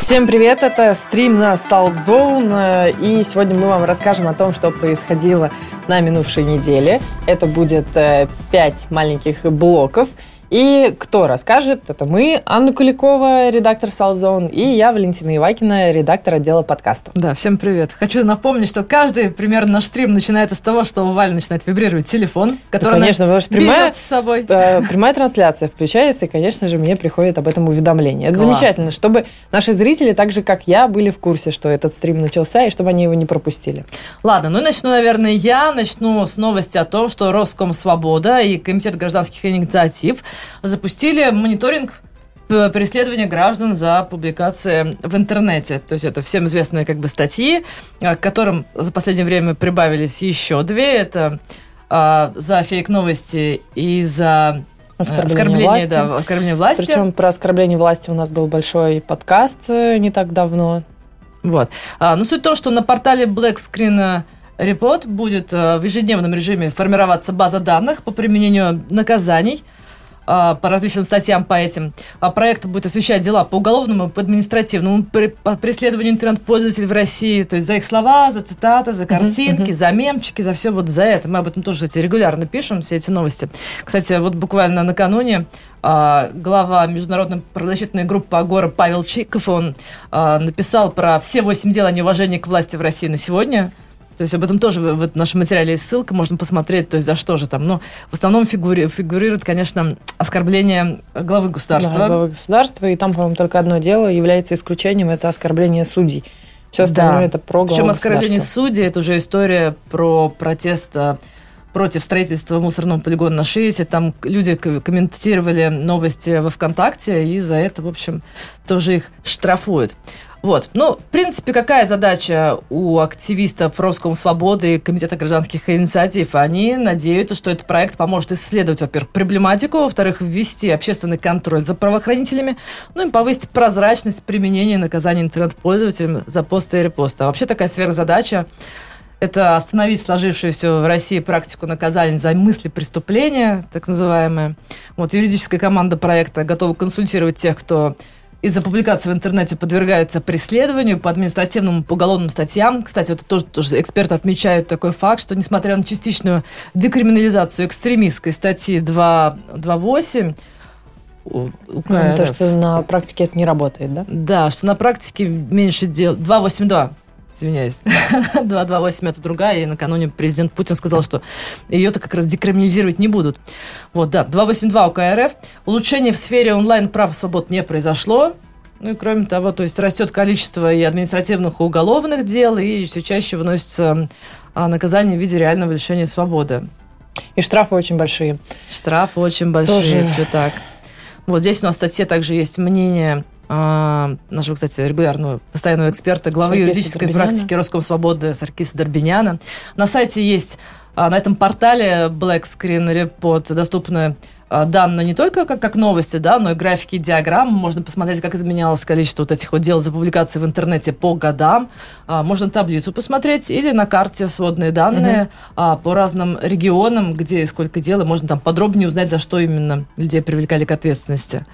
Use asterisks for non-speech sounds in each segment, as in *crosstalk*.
Всем привет, это стрим на Salt Zone, и сегодня мы вам расскажем о том, что происходило на минувшей неделе. Это будет э, пять маленьких блоков – и кто расскажет? Это мы, Анна Куликова, редактор Салзон, и я, Валентина Ивакина, редактор отдела подкастов. Да, всем привет. Хочу напомнить, что каждый примерно наш стрим начинается с того, что у Вали начинает вибрировать телефон, который да, конечно, потому что прямая, с собой. Э, прямая трансляция включается, и, конечно же, мне приходит об этом уведомление. Это Класс. замечательно, чтобы наши зрители, так же, как я, были в курсе, что этот стрим начался, и чтобы они его не пропустили. Ладно, ну начну, наверное, я. Начну с новости о том, что Роском Свобода и Комитет гражданских инициатив – запустили мониторинг преследования граждан за публикации в интернете. То есть это всем известные как бы статьи, к которым за последнее время прибавились еще две. Это а, за фейк-новости и за э, Оскорбление, оскорбление, власти. Да, оскорбление власти. Причем про оскорбление власти у нас был большой подкаст э, не так давно. Вот. А, ну, суть в том, что на портале Black Screen Report будет э, в ежедневном режиме формироваться база данных по применению наказаний – а, по различным статьям по этим. А проект будет освещать дела по уголовному и по административному по преследованию интернет-пользователей в России. То есть за их слова, за цитаты, за картинки, за мемчики, за все вот за это. Мы об этом тоже кстати, регулярно пишем, все эти новости. Кстати, вот буквально накануне а, глава международной правозащитной группы Агора Павел Чиков, он написал про все восемь дел о неуважении к власти в России на сегодня. То есть об этом тоже в, в нашем материале есть ссылка, можно посмотреть, то есть за что же там. Ну, в основном фигури, фигурирует, конечно, оскорбление главы государства. Да, главы государства, и там, по-моему, только одно дело является исключением, это оскорбление судей. Все остальное да. это про главу Причем оскорбление судей, это уже история про протест против строительства мусорного полигона на Шиесе. Там люди комментировали новости во ВКонтакте, и за это, в общем, тоже их штрафуют. Вот. Ну, в принципе, какая задача у активистов Роском Свободы и Комитета гражданских инициатив? Они надеются, что этот проект поможет исследовать, во-первых, проблематику, во-вторых, ввести общественный контроль за правоохранителями, ну и повысить прозрачность применения наказания интернет-пользователям за посты и репосты. А вообще такая сверхзадача это остановить сложившуюся в России практику наказания за мысли преступления, так называемые. Вот юридическая команда проекта готова консультировать тех, кто из-за публикации в интернете подвергается преследованию по административным, по уголовным статьям. Кстати, вот тоже, тоже эксперты отмечают такой факт, что несмотря на частичную декриминализацию экстремистской статьи 2.8, у, у ну, то, что на практике это не работает, да? Да, что на практике меньше дел... 282 извиняюсь, *laughs* 228 это другая, и накануне президент Путин сказал, что ее-то как раз декриминализировать не будут. Вот, да, 282 УК РФ. Улучшение в сфере онлайн прав и свобод не произошло. Ну и кроме того, то есть растет количество и административных, и уголовных дел, и все чаще выносится а, наказание в виде реального лишения свободы. И штрафы очень большие. Штрафы очень большие, Тоже... все так. Вот здесь у нас в статье также есть мнение а, нашего, кстати, регулярного постоянного эксперта, главы Саркиса юридической Дорбиняна. практики Роскомсвободы Саркиса Дорбиняна. На сайте есть, а, на этом портале Black Screen Report доступны а, данные не только как, как новости, да, но и графики и диаграммы. Можно посмотреть, как изменялось количество вот этих вот дел за публикации в интернете по годам. Можно таблицу посмотреть или на карте сводные данные угу. по разным регионам, где и сколько дел, и можно там подробнее узнать, за что именно людей привлекали к ответственности.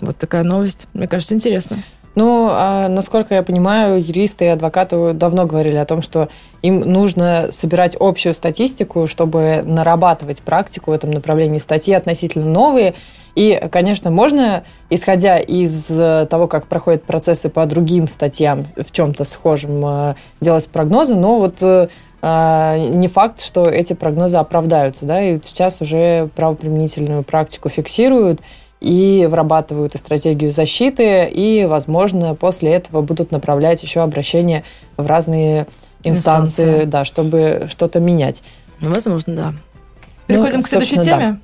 Вот такая новость. Мне кажется, интересно. Ну, а, насколько я понимаю, юристы и адвокаты давно говорили о том, что им нужно собирать общую статистику, чтобы нарабатывать практику в этом направлении. Статьи относительно новые. И, конечно, можно, исходя из того, как проходят процессы по другим статьям, в чем-то схожим, а, делать прогнозы, но вот а, не факт, что эти прогнозы оправдаются. Да? И сейчас уже правоприменительную практику фиксируют – и вырабатывают и стратегию защиты, и, возможно, после этого будут направлять еще обращения в разные инстанции, Инстанция. да, чтобы что-то менять. Ну, возможно, да. Переходим ну, к следующей теме. Да.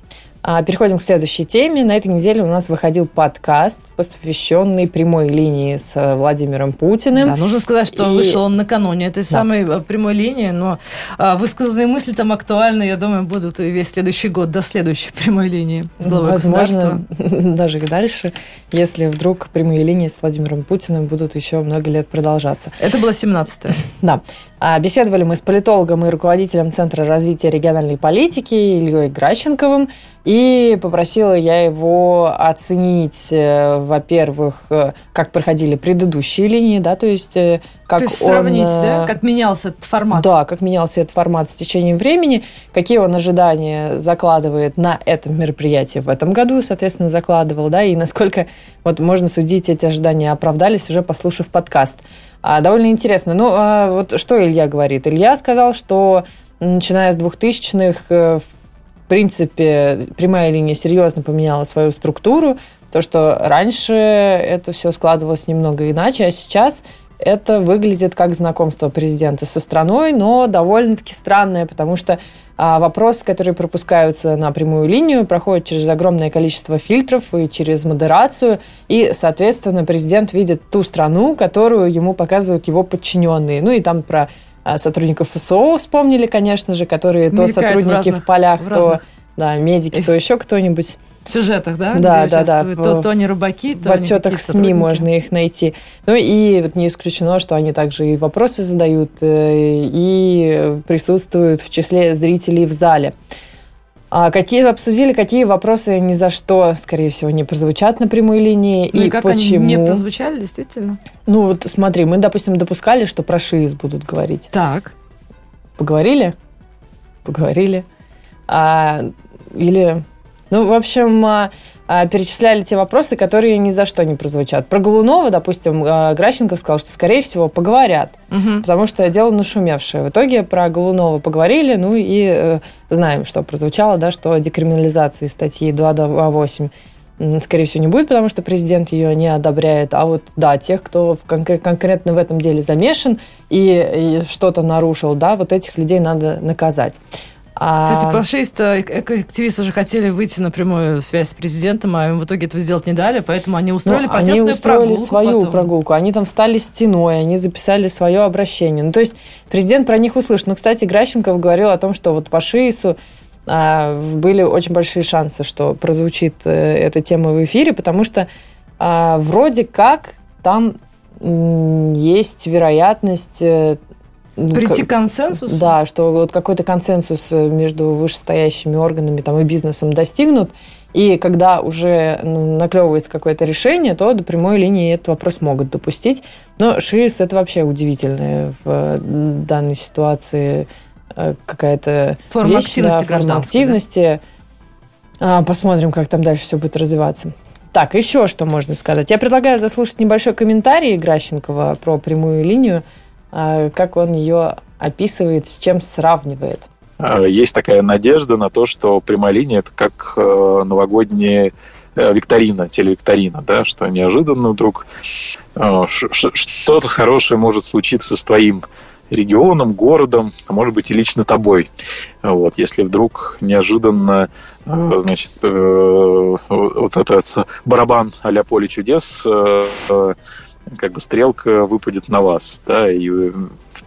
А, переходим к следующей теме. На этой неделе у нас выходил подкаст, посвященный прямой линии с э, Владимиром Путиным. Да, нужно сказать, что и... вышел он накануне этой да. самой э, прямой линии, но а, высказанные мысли там актуальны, я думаю, будут и весь следующий год до следующей *laughs* прямой линии с главой Возможно, *laughs* даже и дальше, если вдруг прямые линии с Владимиром Путиным будут еще много лет продолжаться. Это было 17-е. Да. А, беседовали мы с политологом и руководителем Центра развития региональной политики Ильей Гращенковым. И попросила я его оценить, э, во-первых, э, как проходили предыдущие линии, да, то есть э, как то есть он... сравнить, да, как менялся этот формат. Да, как менялся этот формат с течением времени, какие он ожидания закладывает на этом мероприятии в этом году, соответственно, закладывал, да, и насколько вот можно судить, эти ожидания оправдались, уже послушав подкаст. А, довольно интересно. Ну, а вот что Илья говорит? Илья сказал, что начиная с 2000-х в принципе, прямая линия серьезно поменяла свою структуру. То, что раньше это все складывалось немного иначе, а сейчас это выглядит как знакомство президента со страной, но довольно-таки странное, потому что а, вопросы, которые пропускаются на прямую линию, проходят через огромное количество фильтров и через модерацию, и, соответственно, президент видит ту страну, которую ему показывают его подчиненные. Ну и там про а, сотрудников ФСО вспомнили, конечно же, которые Мелькает то сотрудники в, разных, в полях, в то да, медики, то *laughs* еще кто-нибудь. В сюжетах, да? Да, да, да. То, то не рыбаки, то В отчетах СМИ можно их найти. Ну и вот не исключено, что они также и вопросы задают, э, и присутствуют в числе зрителей в зале. А какие обсудили, какие вопросы ни за что, скорее всего, не прозвучат на прямой линии ну, и, и как почему? они не прозвучали, действительно? Ну вот смотри, мы, допустим, допускали, что про ШИИС будут говорить. Так. Поговорили? Поговорили. А, или ну, в общем, а, а, перечисляли те вопросы, которые ни за что не прозвучат. Про Голунова, допустим, а, Гращенко сказал, что, скорее всего, поговорят, угу. потому что дело нашумевшее. В итоге про Голунова поговорили, ну и э, знаем, что прозвучало, да, что декриминализации статьи 228 скорее всего, не будет, потому что президент ее не одобряет. А вот, да, тех, кто в конкрет, конкретно в этом деле замешан и, и что-то нарушил, да, вот этих людей надо наказать. А... Кстати, фашисты, активисты уже хотели выйти на прямую связь с президентом, а им в итоге этого сделать не дали, поэтому они устроили ну, протестную они устроили прогулку свою потом. прогулку. Они там встали стеной, они записали свое обращение. Ну, то есть президент про них услышал. Ну, кстати, Гращенков говорил о том, что вот по ШИИСу а, были очень большие шансы, что прозвучит а, эта тема в эфире, потому что а, вроде как там есть вероятность э, Прийти к консенсусу? Да, что вот какой-то консенсус э, между вышестоящими органами там, и бизнесом достигнут, и когда уже наклевывается какое-то решение, то до прямой линии этот вопрос могут допустить. Но ШИС – это вообще удивительная в данной ситуации э, какая-то форма вещь, активности, да, форма активности. Да? Посмотрим, как там дальше все будет развиваться. Так, еще что можно сказать. Я предлагаю заслушать небольшой комментарий Гращенкова про прямую линию – как он ее описывает, с чем сравнивает? А, есть такая надежда на то, что прямая это как э, новогодняя э, викторина, телевикторина, да, что неожиданно вдруг э, что-то хорошее может случиться с твоим регионом, городом, а может быть и лично тобой. Вот, если вдруг неожиданно, значит, вот этот барабан а-ля поле чудес как бы стрелка выпадет на вас, да, и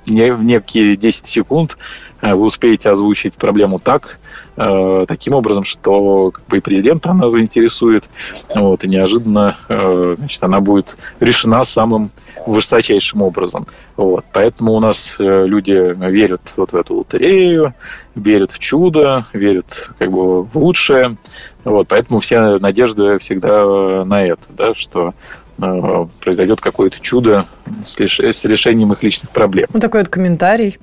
в некие 10 секунд э, вы успеете озвучить проблему так, э, таким образом, что как бы и президента она заинтересует, вот, и неожиданно э, значит, она будет решена самым высочайшим образом. Вот. Поэтому у нас люди верят вот в эту лотерею, верят в чудо, верят как бы в лучшее. Вот. Поэтому вся надежда всегда на это, да, что произойдет какое-то чудо с, решением их личных проблем. Вот такой вот комментарий.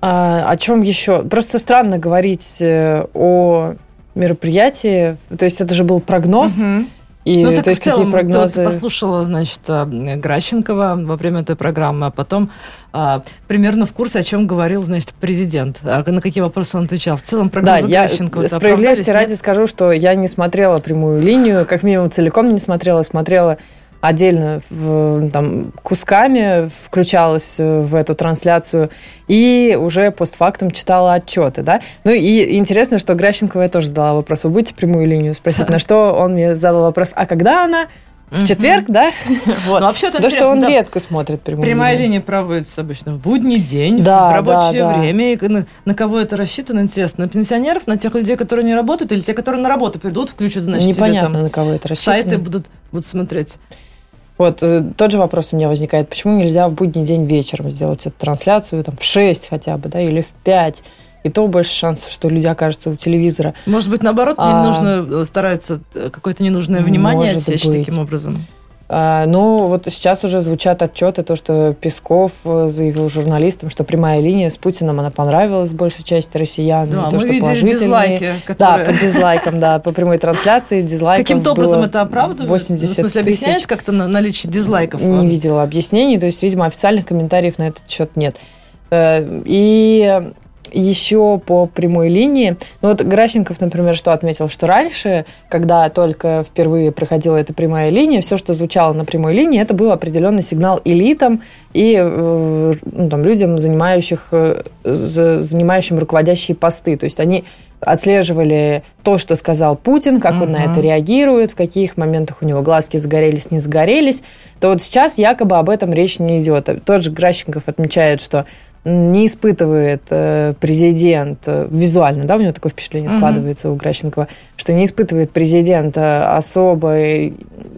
А, о чем еще? Просто странно говорить э, о мероприятии. То есть это же был прогноз. Угу. И ну, так то есть в целом, какие прогнозы? Ты послушала, значит, э, Гращенкова во время этой программы, а потом а, примерно в курсе, о чем говорил, значит, президент, а на какие вопросы он отвечал. В целом прогнозы да, Гращенкова. Я справедливости ради скажу, что я не смотрела прямую линию, как минимум целиком не смотрела, смотрела отдельно в, там, кусками включалась в эту трансляцию и уже постфактум читала отчеты, да. Ну и интересно, что Гращенкова я тоже задала вопрос, вы будете прямую линию спросить, *laughs* на что он мне задал вопрос, а когда она? В четверг, да? *laughs* Вот. Ну, вообще, то, что он да, редко смотрит прямую Прямая линию. линия проводится обычно в будний день, да, в рабочее да, время. И на, на кого это рассчитано, интересно? На пенсионеров, на тех людей, которые не работают, или те, которые на работу придут, включат, значит, Непонятно, себе там на кого это рассчитано. сайты будут, будут смотреть. Вот э, тот же вопрос у меня возникает, почему нельзя в будний день вечером сделать эту трансляцию, там, в 6 хотя бы, да, или в 5, и то больше шансов, что люди окажутся у телевизора. Может быть, наоборот, а... не нужно, стараются какое-то ненужное внимание отсечь быть. таким образом? А, ну, вот сейчас уже звучат отчеты, то, что Песков э, заявил журналистам, что прямая линия с Путиным, она понравилась большей части россиян. Да, то, мы что видели дизлайки. Которые... Да, по дизлайкам, да, по прямой трансляции дизлайков Каким-то образом это оправдывает? 80 В смысле, объясняет как-то наличие дизлайков? Не видела объяснений, то есть, видимо, официальных комментариев на этот счет нет. Э, и еще по прямой линии. Ну вот Гращенков, например, что отметил, что раньше, когда только впервые проходила эта прямая линия, все, что звучало на прямой линии, это был определенный сигнал элитам и э, ну, там, людям, занимающих, э, занимающим руководящие посты. То есть они отслеживали то, что сказал Путин, как uh-huh. он на это реагирует, в каких моментах у него глазки загорелись, не загорелись, то вот сейчас якобы об этом речь не идет. Тот же Гращенков отмечает, что не испытывает э, президент, э, визуально, да, у него такое впечатление складывается mm-hmm. у Гращенкова, что не испытывает президент э, особой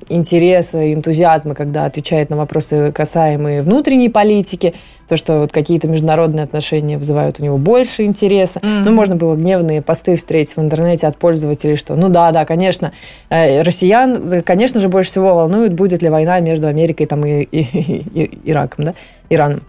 интереса, энтузиазма, когда отвечает на вопросы, касаемые внутренней политики, то, что вот какие-то международные отношения вызывают у него больше интереса. Mm-hmm. Ну, можно было гневные посты встретить в интернете от пользователей, что, ну да, да, конечно, россиян, конечно же, больше всего волнует, будет ли война между Америкой там, и, и, и, и Ираком, да, Ираном.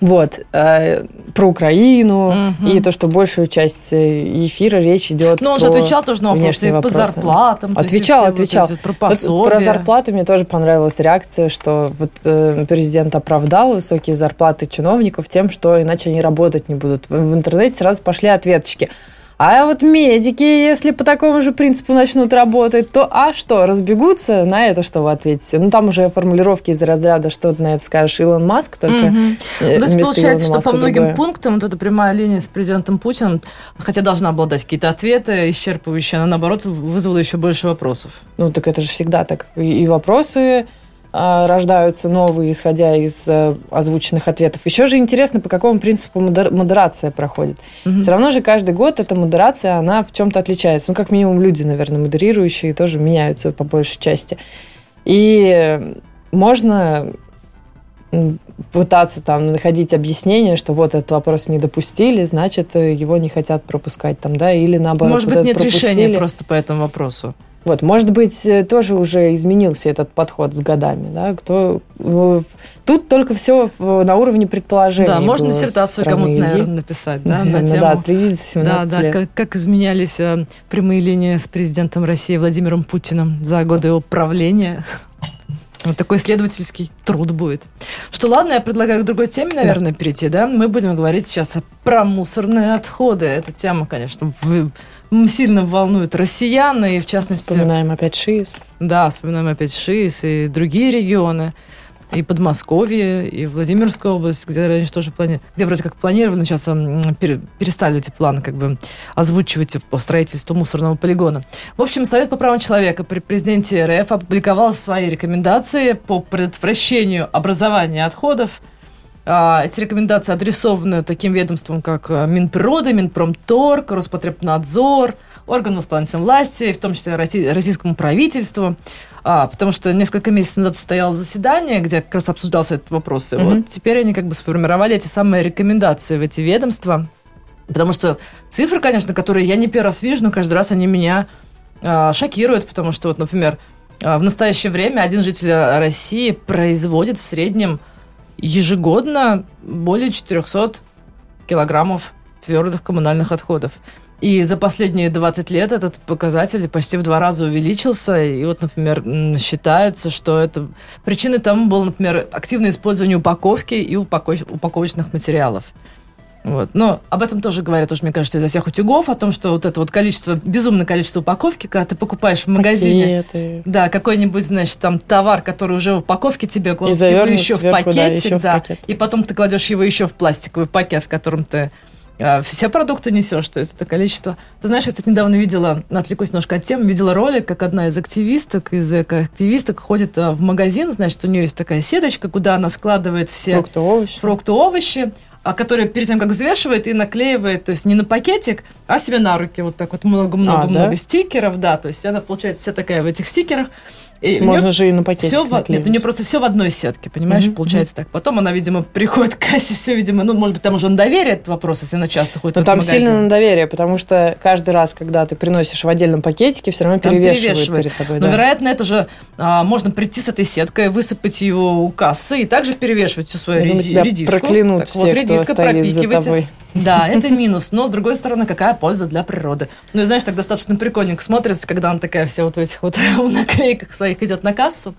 Вот, э, про Украину угу. и то, что большую часть э, эфира речь идет Но он про же отвечал тоже на вопросы, вопросы. по зарплатам. Отвечал, отвечал. Вот про, вот, про зарплату мне тоже понравилась реакция, что вот э, президент оправдал высокие зарплаты чиновников тем, что иначе они работать не будут. В, в интернете сразу пошли ответочки – а вот медики, если по такому же принципу начнут работать, то а что, разбегутся? На это что вы ответите? Ну, там уже формулировки из разряда, что ты на это скажешь, Илон Маск, только угу. То есть получается, что по многим другое. пунктам вот эта прямая линия с президентом Путиным, хотя должна была дать какие-то ответы исчерпывающие, она, наоборот, вызвала еще больше вопросов. Ну, так это же всегда так. И вопросы рождаются новые, исходя из э, озвученных ответов. Еще же интересно, по какому принципу модерация проходит. Угу. Все равно же каждый год эта модерация, она в чем-то отличается. Ну, как минимум, люди, наверное, модерирующие тоже меняются по большей части. И можно пытаться там находить объяснение, что вот этот вопрос не допустили, значит, его не хотят пропускать там, да, или наоборот. Может вот быть, нет пропустили. решения просто по этому вопросу. Вот, может быть, э, тоже уже изменился этот подход с годами, да, кто... Тут только все на уровне предположений. Да, можно диссертацию кому-то, наверное, написать, да, *laughs* на тему... Да, следить за 17 да, лет. Да, как, как изменялись э, прямые линии с президентом России Владимиром Путиным за годы его правления. Вот такой исследовательский труд будет. Что ладно, я предлагаю к другой теме, наверное, да. перейти, да? Мы будем говорить сейчас про мусорные отходы. Эта тема, конечно, сильно волнует россиян, и в частности... Вспоминаем опять ШИС. Да, вспоминаем опять ШИС и другие регионы. И Подмосковье, и Владимирская область, где раньше тоже плани... где вроде как планировали, но сейчас перестали эти планы как бы озвучивать по строительству мусорного полигона. В общем, Совет по правам человека при президенте РФ опубликовал свои рекомендации по предотвращению образования отходов а, эти рекомендации адресованы таким ведомствам, как э, Минприрода, Минпромторг, Роспотребнадзор, органам исполнительной власти, в том числе российскому правительству. А, потому что несколько месяцев назад состоялось заседание, где как раз обсуждался этот вопрос. И mm-hmm. вот теперь они как бы сформировали эти самые рекомендации в эти ведомства. Потому что цифры, конечно, которые я не первый раз вижу, но каждый раз они меня а, шокируют, потому что, вот, например, а, в настоящее время один житель России производит в среднем ежегодно более 400 килограммов твердых коммунальных отходов. И за последние 20 лет этот показатель почти в два раза увеличился. И вот, например, считается, что это причиной тому было, например, активное использование упаковки и упаковочных материалов. Вот. Но об этом тоже говорят, уже, мне кажется, изо всех утюгов, о том, что вот это вот количество, безумное количество упаковки, когда ты покупаешь в магазине, Пакеты. да, какой-нибудь, значит, там товар, который уже в упаковке тебе кладут его еще сверху, в пакете, да, еще да, в пакет. и потом ты кладешь его еще в пластиковый пакет, в котором ты все продукты несешь, то есть это количество. Ты знаешь, я, кстати, недавно видела, отвлекусь немножко от темы, видела ролик, как одна из активисток, из активисток ходит а, в магазин, значит, у нее есть такая сеточка, куда она складывает все фрукты, овощи. Фрукты, овощи а который перед тем, как взвешивает и наклеивает, то есть не на пакетик, а себе на руки. Вот так вот много-много-много а, да? стикеров, да. То есть она, получается, вся такая в этих стикерах. И Можно же и на пакетик все в, Нет, у нее просто все в одной сетке, понимаешь, mm-hmm. получается так. Потом она, видимо, приходит к кассе, все, видимо, ну, может быть, там уже на доверие этот вопрос, если она часто ходит Но там сильно на доверие, потому что каждый раз, когда ты приносишь в отдельном пакетике, все равно перевешивает, перевешивает перед тобой. Но, да. вероятно, это же а, можно прийти с этой сеткой, высыпать ее у кассы и также перевешивать всю свою редиску. тебя редиску. проклянут так, все, вот, редиска кто стоит за тобой. Да, это минус. Но, с другой стороны, какая польза для природы? Ну, и знаешь, так достаточно прикольненько смотрится, когда она такая вся вот в этих вот *laughs* наклейках своих идет на кассу.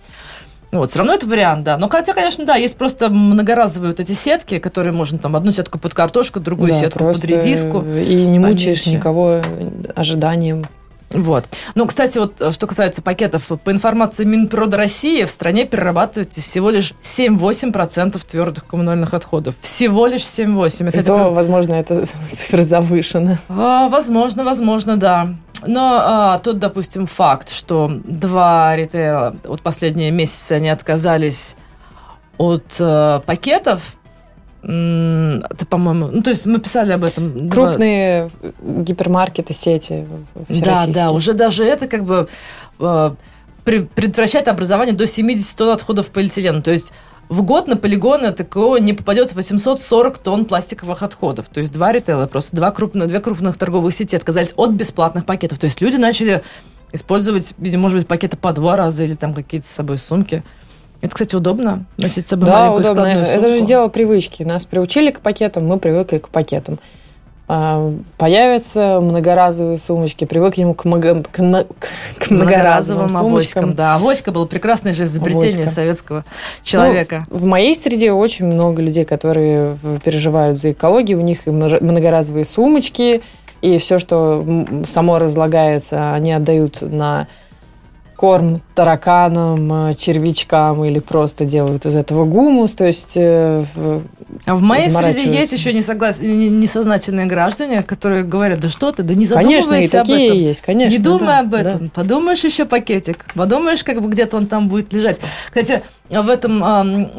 Вот, все равно это вариант, да. Но хотя, конечно, да, есть просто многоразовые вот эти сетки, которые можно там одну сетку под картошку, другую да, сетку под редиску. И не мучаешь поменьше. никого ожиданием. Вот. Ну, кстати, вот э, что касается пакетов, по информации Минпрода России, в стране перерабатывается всего лишь 7-8% твердых коммунальных отходов. Всего лишь 7-8. И то, как... возможно, эта *laughs* цифра завышена. А, возможно, возможно, да. Но а, тут, допустим, факт, что два ритейла вот последние месяцы они отказались от а, пакетов, это, по-моему, ну, то есть мы писали об этом. Крупные два... гипермаркеты, сети Да, да, уже даже это как бы э, предотвращает образование до 70 тонн отходов полиэтилена. То есть в год на полигоны такого не попадет 840 тонн пластиковых отходов. То есть два ритейла, просто два крупных, две крупных торговых сети отказались от бесплатных пакетов. То есть люди начали использовать, может быть, пакеты по два раза или там какие-то с собой сумки. Это, кстати, удобно носить с собой да, удобно. Это же дело привычки. Нас приучили к пакетам, мы привыкли к пакетам. А, появятся многоразовые сумочки, привыкнем к, много, к, к многоразовым сумочкам. Авоськам, да, авоська было прекрасное же изобретение авоська. советского человека. Ну, в моей среде очень много людей, которые переживают за экологию, у них и многоразовые сумочки, и все, что само разлагается, они отдают на корм тараканам, э, червячкам или просто делают из этого гумус, то есть э, а в моей среде есть еще несоглас... несознательные граждане, которые говорят, да что ты, да не задумывайся конечно, и об такие этом. есть, конечно. Не думай да, об этом. Да. Подумаешь еще пакетик, подумаешь, как бы где-то он там будет лежать. Кстати, в этом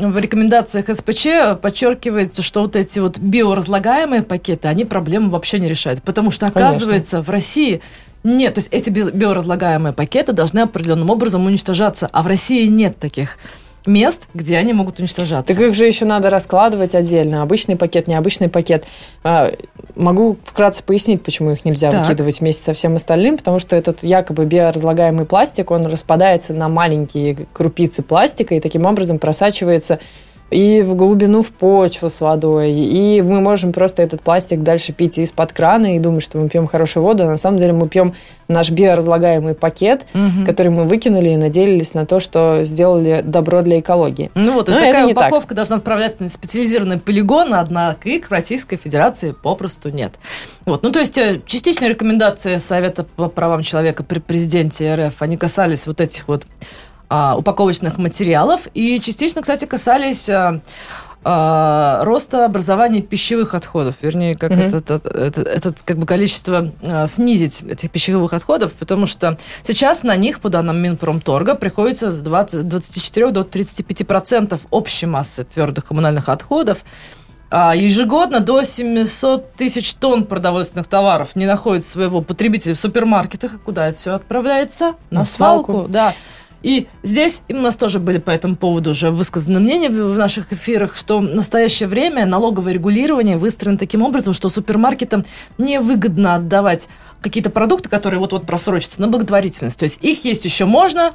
в рекомендациях СПЧ подчеркивается, что вот эти вот биоразлагаемые пакеты, они проблему вообще не решают. Потому что, оказывается, Конечно. в России нет, то есть эти биоразлагаемые пакеты должны определенным образом уничтожаться, а в России нет таких мест, где они могут уничтожаться. Так их же еще надо раскладывать отдельно. Обычный пакет, необычный пакет. А, могу вкратце пояснить, почему их нельзя так. выкидывать вместе со всем остальным, потому что этот якобы биоразлагаемый пластик, он распадается на маленькие крупицы пластика и таким образом просачивается и в глубину в почву с водой. И мы можем просто этот пластик дальше пить из-под крана и думать, что мы пьем хорошую воду, а на самом деле мы пьем наш биоразлагаемый пакет, угу. который мы выкинули и надеялись на то, что сделали добро для экологии. Ну вот, то есть такая упаковка так. должна отправляться на специализированный полигон, однако их в Российской Федерации попросту нет. Вот, ну то есть э, частичные рекомендации Совета по правам человека при президенте РФ, они касались вот этих вот а, упаковочных материалов и частично, кстати, касались а, а, роста образования пищевых отходов, вернее, как mm-hmm. это, это, это, это как бы количество а, снизить этих пищевых отходов, потому что сейчас на них, по данным Минпромторга, приходится с 20, 24 до 35 процентов общей массы твердых коммунальных отходов. А ежегодно до 700 тысяч тонн продовольственных товаров не находит своего потребителя в супермаркетах. Куда это все отправляется? На, на свалку. свалку. Да. И здесь и у нас тоже были по этому поводу уже высказаны мнения в наших эфирах, что в настоящее время налоговое регулирование выстроено таким образом, что супермаркетам невыгодно отдавать какие-то продукты, которые вот-вот просрочатся, на благотворительность. То есть их есть еще можно,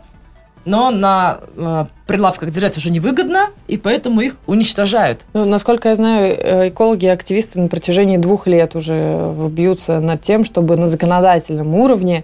но на э, прилавках держать уже невыгодно, и поэтому их уничтожают. Ну, насколько я знаю, э, экологи и активисты на протяжении двух лет уже бьются над тем, чтобы на законодательном уровне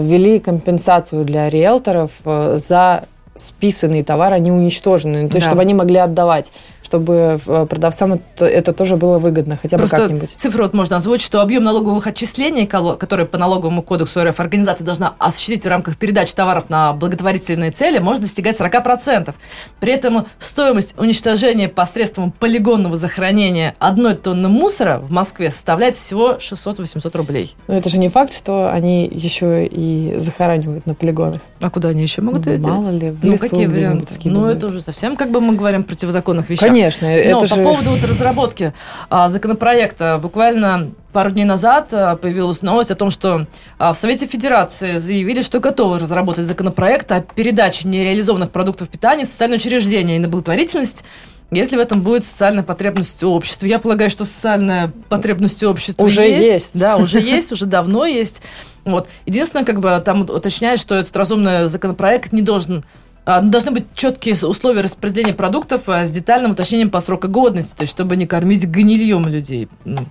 ввели компенсацию для риэлторов э, за списанный товар, они уничтожены, то есть, да. чтобы они могли отдавать чтобы э, продавцам это, это тоже было выгодно, хотя бы как-нибудь. Цифру вот можно озвучить, что объем налоговых отчислений, которые по налоговому кодексу РФ организация должна осуществить в рамках передачи товаров на благотворительные цели, может достигать 40%. При этом стоимость уничтожения посредством полигонного захоронения одной тонны мусора в Москве составляет всего 600-800 рублей. Но это же не факт, что они еще и захоранивают на полигонах. А куда они еще могут ну, это мало делать? ли, в ну, какие варианты? Ну, это уже совсем, как бы мы говорим, противозаконных вещах. Конечно, Конечно. Но по же... поводу вот разработки а, законопроекта, буквально пару дней назад а, появилась новость о том, что а, в Совете Федерации заявили, что готовы разработать законопроект о передаче нереализованных продуктов питания в социальные учреждения и на благотворительность если в этом будет социальная потребность общества. Я полагаю, что социальная потребность общества уже есть. есть. Да, уже есть, уже давно есть. Вот. Единственное, как бы там уточняет, что этот разумный законопроект не должен Должны быть четкие условия распределения продуктов а, с детальным уточнением по сроку годности, то есть чтобы не кормить гнильем людей. Ну,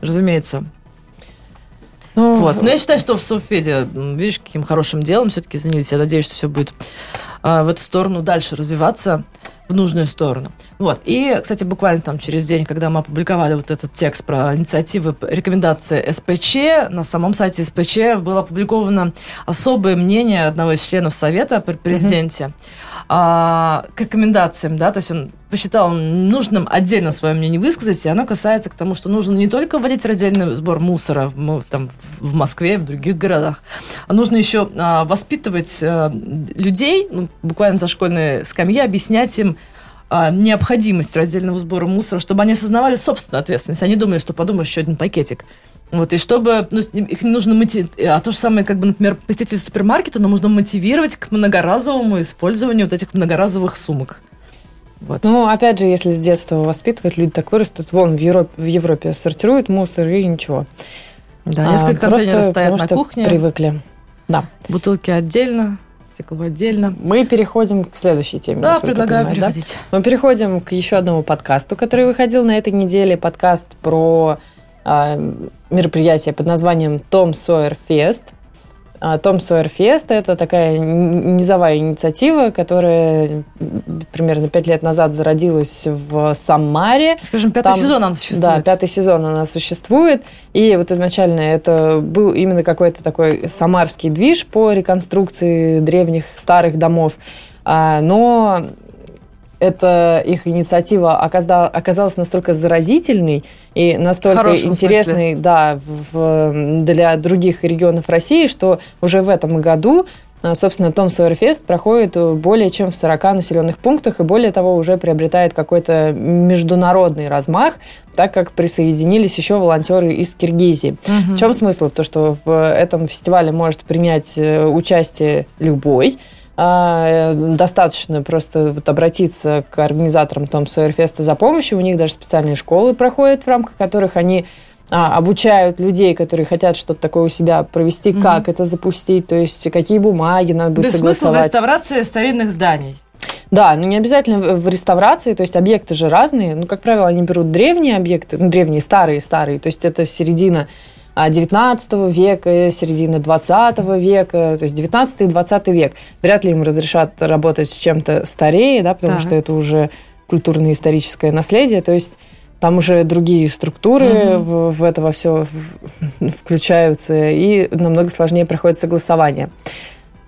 разумеется. Ну, вот. Но я считаю, что в Софеде, видишь, каким хорошим делом все-таки занялись. Я надеюсь, что все будет а, в эту сторону дальше развиваться в нужную сторону. Вот. И, кстати, буквально там через день, когда мы опубликовали вот этот текст про инициативы рекомендации СПЧ, на самом сайте СПЧ было опубликовано особое мнение одного из членов Совета при президенте. Mm-hmm а, к рекомендациям, да, то есть он посчитал нужным отдельно свое мнение высказать, и оно касается к тому, что нужно не только вводить раздельный сбор мусора там, в Москве, в других городах, а нужно еще а, воспитывать а, людей, ну, буквально за школьные скамьи, объяснять им, а, необходимость раздельного сбора мусора, чтобы они осознавали собственную ответственность. Они думали, что подумаешь, еще один пакетик. Вот, и чтобы, ну, их не нужно мотивировать, а то же самое, как бы, например, посетитель супермаркета, но нужно мотивировать к многоразовому использованию вот этих многоразовых сумок. Вот. Ну, опять же, если с детства воспитывать, люди так вырастут. Вон в Европе, в Европе сортируют мусор и ничего. Да, несколько а, контейнеров стоят на кухне. привыкли. Да. Бутылки отдельно, стекло отдельно. Мы переходим к следующей теме. Да, предлагаю понимаю, переходить. Да? Мы переходим к еще одному подкасту, который выходил на этой неделе. Подкаст про а, мероприятие под названием Том Сойер Фест. Том Сойер Фест – это такая низовая инициатива, которая примерно пять лет назад зародилась в Самаре. Скажем, пятый Там, сезон она существует. Да, пятый сезон она существует. И вот изначально это был именно какой-то такой самарский движ по реконструкции древних старых домов. А, но эта их инициатива оказалась настолько заразительной и настолько интересной да, в, для других регионов России, что уже в этом году а, Собственно, Том Сойерфест проходит более чем в 40 населенных пунктах и более того уже приобретает какой-то международный размах, так как присоединились еще волонтеры из Киргизии. Угу. В чем смысл? То, что в этом фестивале может принять э, участие любой, достаточно просто вот обратиться к организаторам Том Сойерфеста за помощью. У них даже специальные школы проходят, в рамках которых они а, обучают людей, которые хотят что-то такое у себя провести, mm как это запустить, то есть какие бумаги надо будет то согласовать. смысл в реставрации старинных зданий? Да, ну не обязательно в реставрации, то есть объекты же разные. Ну, как правило, они берут древние объекты, ну, древние, старые, старые, то есть это середина 19 века, середина 20 века, то есть 19 и 20 век. Вряд ли им разрешат работать с чем-то старее, да, потому так. что это уже культурно-историческое наследие, то есть там уже другие структуры угу. в, в это во все *laughs* включаются, и намного сложнее проходит согласование.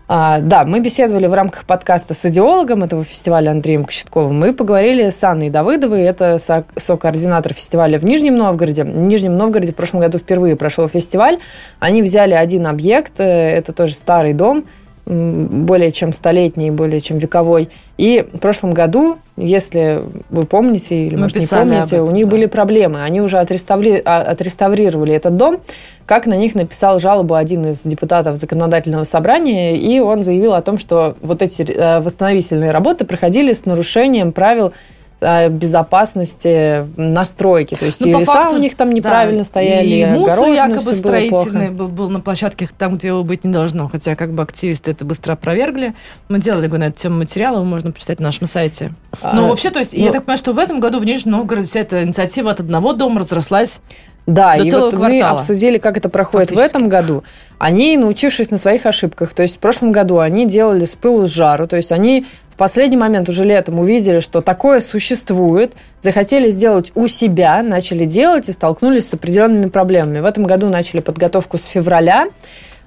А, да, мы беседовали в рамках подкаста с идеологом этого фестиваля Андреем Кощетковым. Мы поговорили с Анной Давыдовой, это сокоординатор фестиваля в Нижнем Новгороде. В Нижнем Новгороде в прошлом году впервые прошел фестиваль. Они взяли один объект, э, это тоже старый дом, более чем столетний, более чем вековой. И в прошлом году, если вы помните или, Мы может, не помните, этом, у них да. были проблемы. Они уже отреставри... А, отреставрировали этот дом. Как на них написал жалобу один из депутатов законодательного собрания, и он заявил о том, что вот эти э, восстановительные работы проходили с нарушением правил безопасности настройки. То есть ну, и леса факту, у них там неправильно да, стояли, и мусор якобы строительный был, был на площадке там, где его быть не должно. Хотя как бы активисты это быстро опровергли. Мы делали на эту тему материалы, можно почитать на нашем сайте. А, ну, вообще, то есть, ну, я так понимаю, что в этом году в Нижнем Новгороде вся эта инициатива от одного дома разрослась да, и вот квартала. мы обсудили, как это проходит в этом году. Они, научившись на своих ошибках, то есть в прошлом году они делали с пылу с жару, то есть они в последний момент уже летом увидели, что такое существует, захотели сделать у себя, начали делать и столкнулись с определенными проблемами. В этом году начали подготовку с февраля,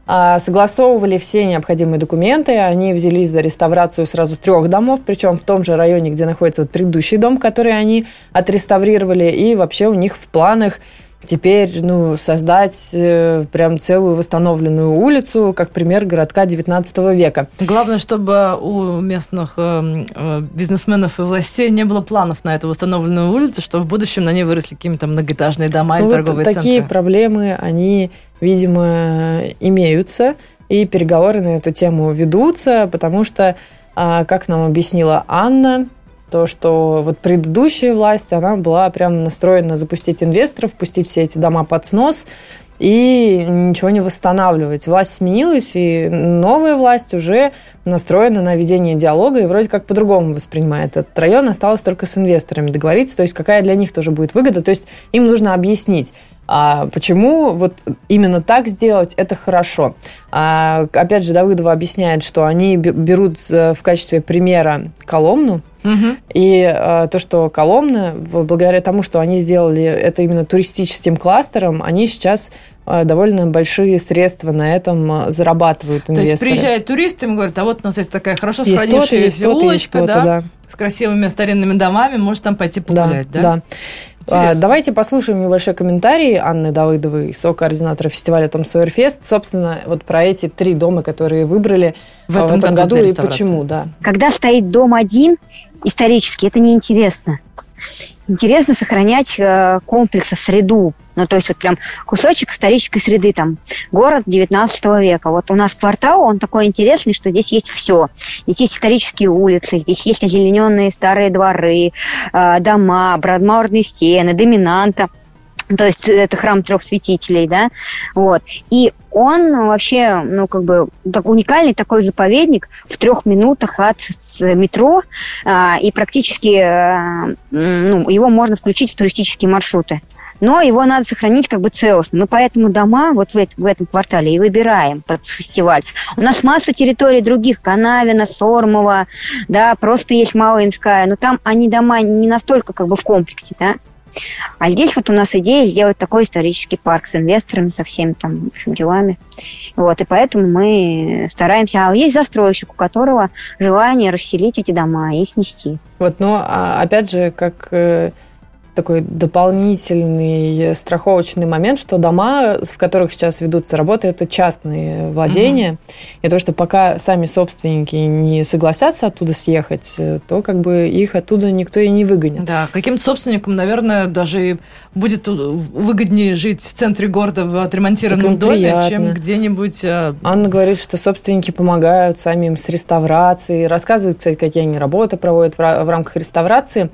а, согласовывали все необходимые документы, они взялись за реставрацию сразу трех домов, причем в том же районе, где находится вот предыдущий дом, который они отреставрировали, и вообще у них в планах теперь ну, создать э, прям целую восстановленную улицу, как пример городка 19 века. Главное, чтобы у местных э, э, бизнесменов и властей не было планов на эту восстановленную улицу, что в будущем на ней выросли какие-то многоэтажные дома ну, вот торговые такие центры. Такие проблемы, они, видимо, имеются, и переговоры на эту тему ведутся, потому что, а, как нам объяснила Анна, то, что вот предыдущая власть, она была прям настроена запустить инвесторов, пустить все эти дома под снос и ничего не восстанавливать. Власть сменилась, и новая власть уже настроена на ведение диалога и вроде как по-другому воспринимает этот район. Осталось только с инвесторами договориться, то есть какая для них тоже будет выгода. То есть им нужно объяснить, а почему вот именно так сделать, это хорошо. А, опять же, Давыдова объясняет, что они берут в качестве примера Коломну, Угу. И э, то, что Коломна, благодаря тому, что они сделали это именно туристическим кластером, они сейчас э, довольно большие средства на этом э, зарабатывают инвесторы. То есть приезжают туристы, им говорят, а вот у нас есть такая хорошо сохранившаяся улочка, есть да, да, с красивыми старинными домами, может там пойти погулять, да? Да, да. А, давайте послушаем небольшой комментарий Анны Давыдовой, со-координатора фестиваля Том Сойерфест, собственно, вот про эти три дома, которые выбрали в этом, в этом году, году и почему, да. Когда стоит дом один, исторически, это неинтересно. Интересно сохранять э, комплексы, среду. Ну, то есть вот прям кусочек исторической среды, там, город 19 века. Вот у нас квартал, он такой интересный, что здесь есть все. Здесь есть исторические улицы, здесь есть озелененные старые дворы, э, дома, бродмаурные стены, доминанта то есть это храм трех святителей, да, вот. И он вообще, ну, как бы, так уникальный такой заповедник в трех минутах от метро, а, и практически, а, ну, его можно включить в туристические маршруты. Но его надо сохранить как бы целостно. Мы поэтому дома вот в, в этом квартале и выбираем под фестиваль. У нас масса территорий других, Канавина, Сормова, да, просто есть Малоинская, но там они дома не настолько как бы в комплексе, да. А здесь вот у нас идея сделать такой исторический парк с инвесторами, со всеми там в общем, делами. Вот, и поэтому мы стараемся. А есть застройщик, у которого желание расселить эти дома и снести. Вот, но а, опять же, как э, такой дополнительный страховочный момент, что дома, в которых сейчас ведутся работы, это частные владения. Угу. И то, что пока сами собственники не согласятся оттуда съехать, то как бы их оттуда никто и не выгонит. Да, каким-то собственникам, наверное, даже будет выгоднее жить в центре города в отремонтированном доме, приятно. чем где-нибудь... Э, Анна говорит, что собственники помогают самим с реставрацией, рассказывают, кстати, какие они работы проводят в рамках реставрации.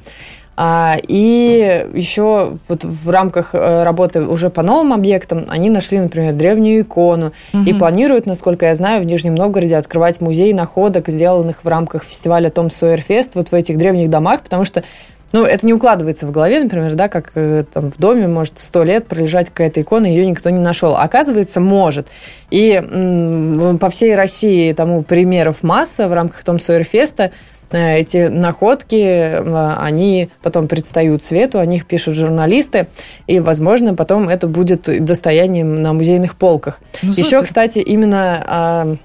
А, и еще вот в рамках э, работы уже по новым объектам они нашли, например, древнюю икону угу. и планируют, насколько я знаю, в Нижнем Новгороде открывать музей находок, сделанных в рамках фестиваля Том Сойерфест вот в этих древних домах, потому что ну, это не укладывается в голове, например, да, как э, там в доме может сто лет пролежать какая-то икона, ее никто не нашел. Оказывается, может. И м, по всей России тому примеров масса в рамках Том Сойерфеста эти находки, э, они потом предстают свету, о них пишут журналисты, и, возможно, потом это будет достоянием на музейных полках. Ну, Еще, кстати, именно а,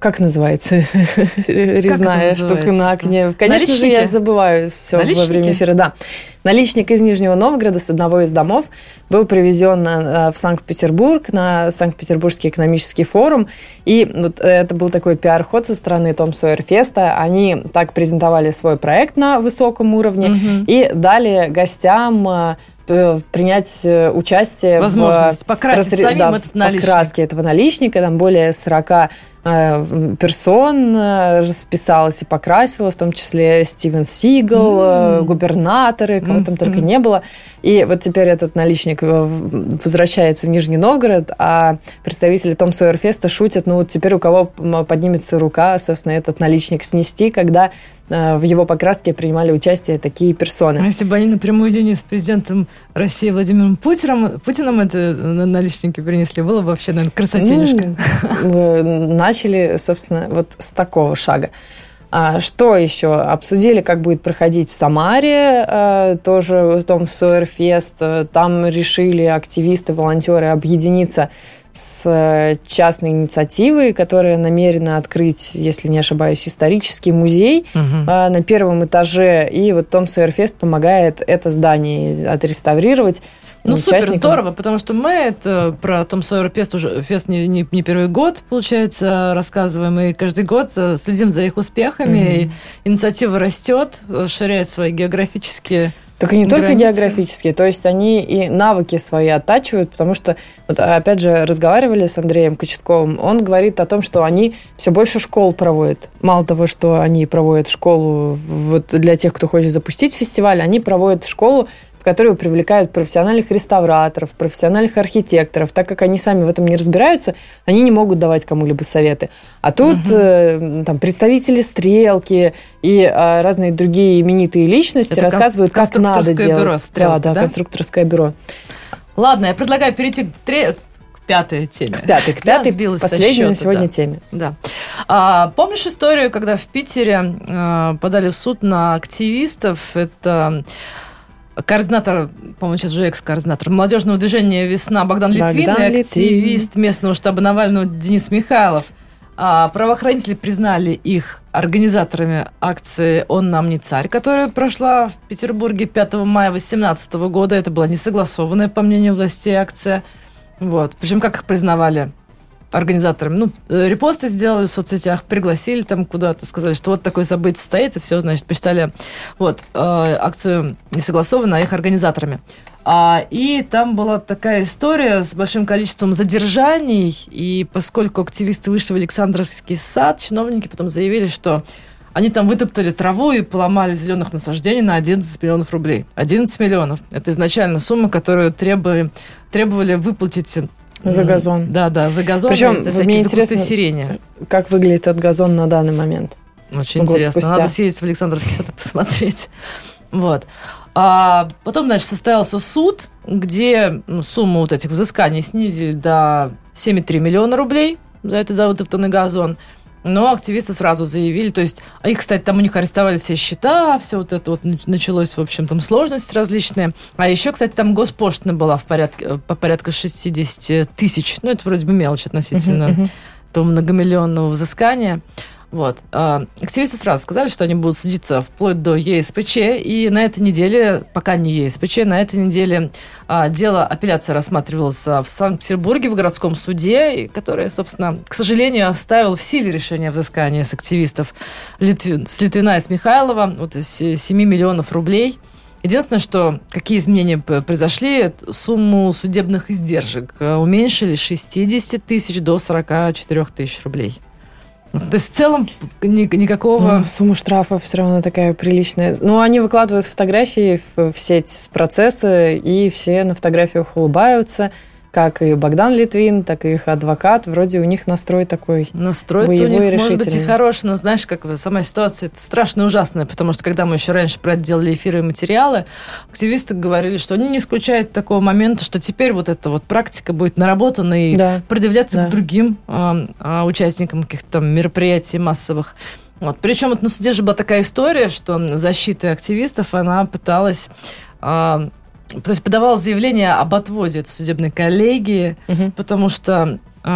как называется? *laughs* Резная штука на окне. Конечно Наличники? же, я забываю все Наличники? во время эфира. Да. Наличник из Нижнего Новгорода с одного из домов был привезен в Санкт-Петербург на Санкт-Петербургский экономический форум. И вот это был такой пиар-ход со стороны Том Сойер Феста. Они так презентовали свой проект на высоком уровне угу. и дали гостям а, принять э, участие Возможность в покрасить рассре... самим да, этот наличник. покраске этого наличника. Там более 40 э, персон э, расписалась и покрасила, в том числе Стивен Сигал, mm. губернаторы, кого mm. там только не было. И вот теперь этот наличник возвращается в Нижний Новгород, а представители Том Сойерфеста шутят, ну вот теперь у кого поднимется рука, собственно, этот наличник снести, когда в его покраске принимали участие такие персоны. А если бы они напрямую линии с президентом России Владимиром Путиным, Путиным это наличники принесли, было бы вообще, наверное, красотенежка. Ну, начали, собственно, вот с такого шага. А что еще? Обсудили, как будет проходить в Самаре, э, тоже в том Сойерфест. Там решили активисты, волонтеры объединиться с частной инициативой, которая намерена открыть, если не ошибаюсь, исторический музей угу. на первом этаже. И вот Том Сойерфест помогает это здание отреставрировать. Ну, супер, здорово, потому что мы это про Том Сойер Фест уже фест не, не, не первый год, получается, рассказываем, и каждый год э, следим за их успехами, mm-hmm. и инициатива растет, расширяет свои географические так и не границы. только географические, то есть они и навыки свои оттачивают, потому что, вот, опять же, разговаривали с Андреем Кочетковым, он говорит о том, что они все больше школ проводят. Мало того, что они проводят школу вот для тех, кто хочет запустить фестиваль, они проводят школу в которую привлекают профессиональных реставраторов, профессиональных архитекторов. Так как они сами в этом не разбираются, они не могут давать кому-либо советы. А тут угу. э, там представители стрелки и э, разные другие именитые личности Это рассказывают, как надо делать. Бюро, стрелки, да, да, да, конструкторское бюро. Ладно, я предлагаю перейти к, тре... к пятой теме. К пятой, к пятой, последней на сегодня да. теме. Да. А, помнишь историю, когда в Питере а, подали в суд на активистов? Это координатор, по-моему, сейчас же экс-координатор молодежного движения «Весна» Богдан, Богдан Литвин и активист местного штаба Навального Денис Михайлов. А, правоохранители признали их организаторами акции «Он нам не царь», которая прошла в Петербурге 5 мая 2018 года. Это была несогласованная, по мнению властей, акция. Вот. Причем как их признавали? Организаторами, ну, э, репосты сделали в соцсетях, пригласили там куда-то, сказали, что вот такое событие состоится, все, значит, посчитали вот, э, акцию не согласованно, а их организаторами. А, и там была такая история с большим количеством задержаний, и поскольку активисты вышли в Александровский сад, чиновники потом заявили, что они там вытоптали траву и поломали зеленых насаждений на 11 миллионов рублей. 11 миллионов. Это изначально сумма, которую требовали, требовали выплатить за газон. Да, да, за газон. Причем за мне интересно, сирени. как выглядит этот газон на данный момент. Очень интересно. Спустя. Надо съездить в Александровский сад и посмотреть. Вот. А потом, значит, состоялся суд, где сумму вот этих взысканий снизили до 7,3 миллиона рублей за этот завытоптанный газон. Но активисты сразу заявили, то есть, а их, кстати, там у них арестовали все счета, все вот это вот началось, в общем, там сложности различные. А еще, кстати, там госпошлина была в порядке, по порядка 60 тысяч. Ну, это вроде бы мелочь относительно uh-huh, uh-huh. того многомиллионного взыскания. Вот. А, активисты сразу сказали, что они будут судиться вплоть до ЕСПЧ, и на этой неделе, пока не ЕСПЧ, на этой неделе а, дело апелляции рассматривалось в Санкт-Петербурге в городском суде, который, собственно, к сожалению, оставил в силе решение взыскания с активистов Литвин, с Литвина и с Михайлова, вот 7 миллионов рублей. Единственное, что какие изменения произошли, сумму судебных издержек уменьшили с 60 тысяч до 44 тысяч рублей. То есть в целом ни, никакого... Ну, сумма штрафов все равно такая приличная. Ну, они выкладывают фотографии в, в сеть с процесса, и все на фотографиях улыбаются как и Богдан Литвин, так и их адвокат. Вроде у них настрой такой Настрой у них, может быть, и хороший, но знаешь, как сама ситуация это страшно ужасная, потому что когда мы еще раньше про это делали эфиры и материалы, активисты говорили, что они не исключают такого момента, что теперь вот эта вот практика будет наработана и да. предъявляться да. к другим э, э, участникам каких-то мероприятий массовых. Вот. Причем вот на суде же была такая история, что защита активистов, она пыталась э, то есть подавал заявление об отводе от судебной коллегии, угу. потому что э,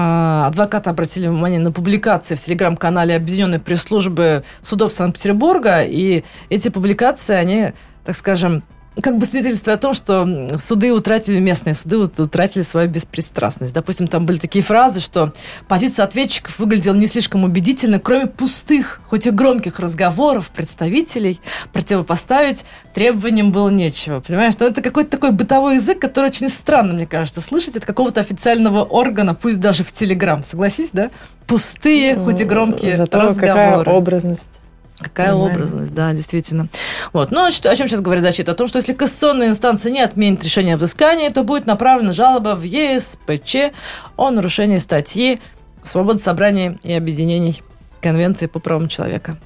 адвокаты обратили внимание на публикации в телеграм-канале Объединенной пресс-службы судов Санкт-Петербурга, и эти публикации, они, так скажем, как бы свидетельство о том, что суды утратили, местные суды утратили свою беспристрастность. Допустим, там были такие фразы, что позиция ответчиков выглядела не слишком убедительно, кроме пустых, хоть и громких разговоров представителей, противопоставить требованиям было нечего. Понимаешь, но это какой-то такой бытовой язык, который очень странно, мне кажется, слышать от какого-то официального органа, пусть даже в Телеграм, согласись, да? Пустые, хоть и громкие Зато разговоры. какая образность. Какая Нормально. образность, да, действительно. Вот. Ну, что, о чем сейчас говорит защита? О том, что если кассационная инстанция не отменит решение о взыскании, то будет направлена жалоба в ЕСПЧ о нарушении статьи «Свобода собраний и объединений Конвенции по правам человека».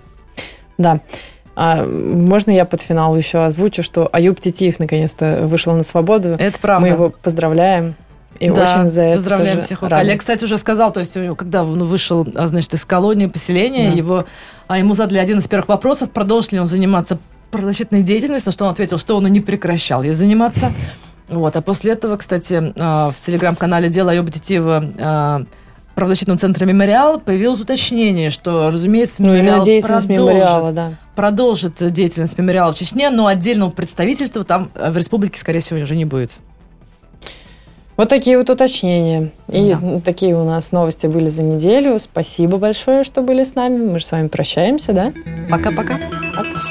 Да. А можно я под финал еще озвучу, что Аюб Титиев наконец-то вышел на свободу. Это правда. Мы его поздравляем. И да, очень за это поздравляем всех. Рады. Олег, кстати, уже сказал, то есть, когда он вышел, а, значит, из колонии, поселения, да. его, а ему задали один из первых вопросов, продолжит ли он заниматься правозащитной деятельностью, на что он ответил, что он и не прекращал ей заниматься. Вот. А после этого, кстати, в телеграм-канале «Дело Айоба Титиева» правозащитном центре «Мемориал» появилось уточнение, что, разумеется, «Мемориал» ну, продолжит, мемориала, да. продолжит деятельность «Мемориала» в Чечне, но отдельного представительства там в республике, скорее всего, уже не будет. Вот такие вот уточнения. И да. такие у нас новости были за неделю. Спасибо большое, что были с нами. Мы же с вами прощаемся, да? Пока-пока. Пока.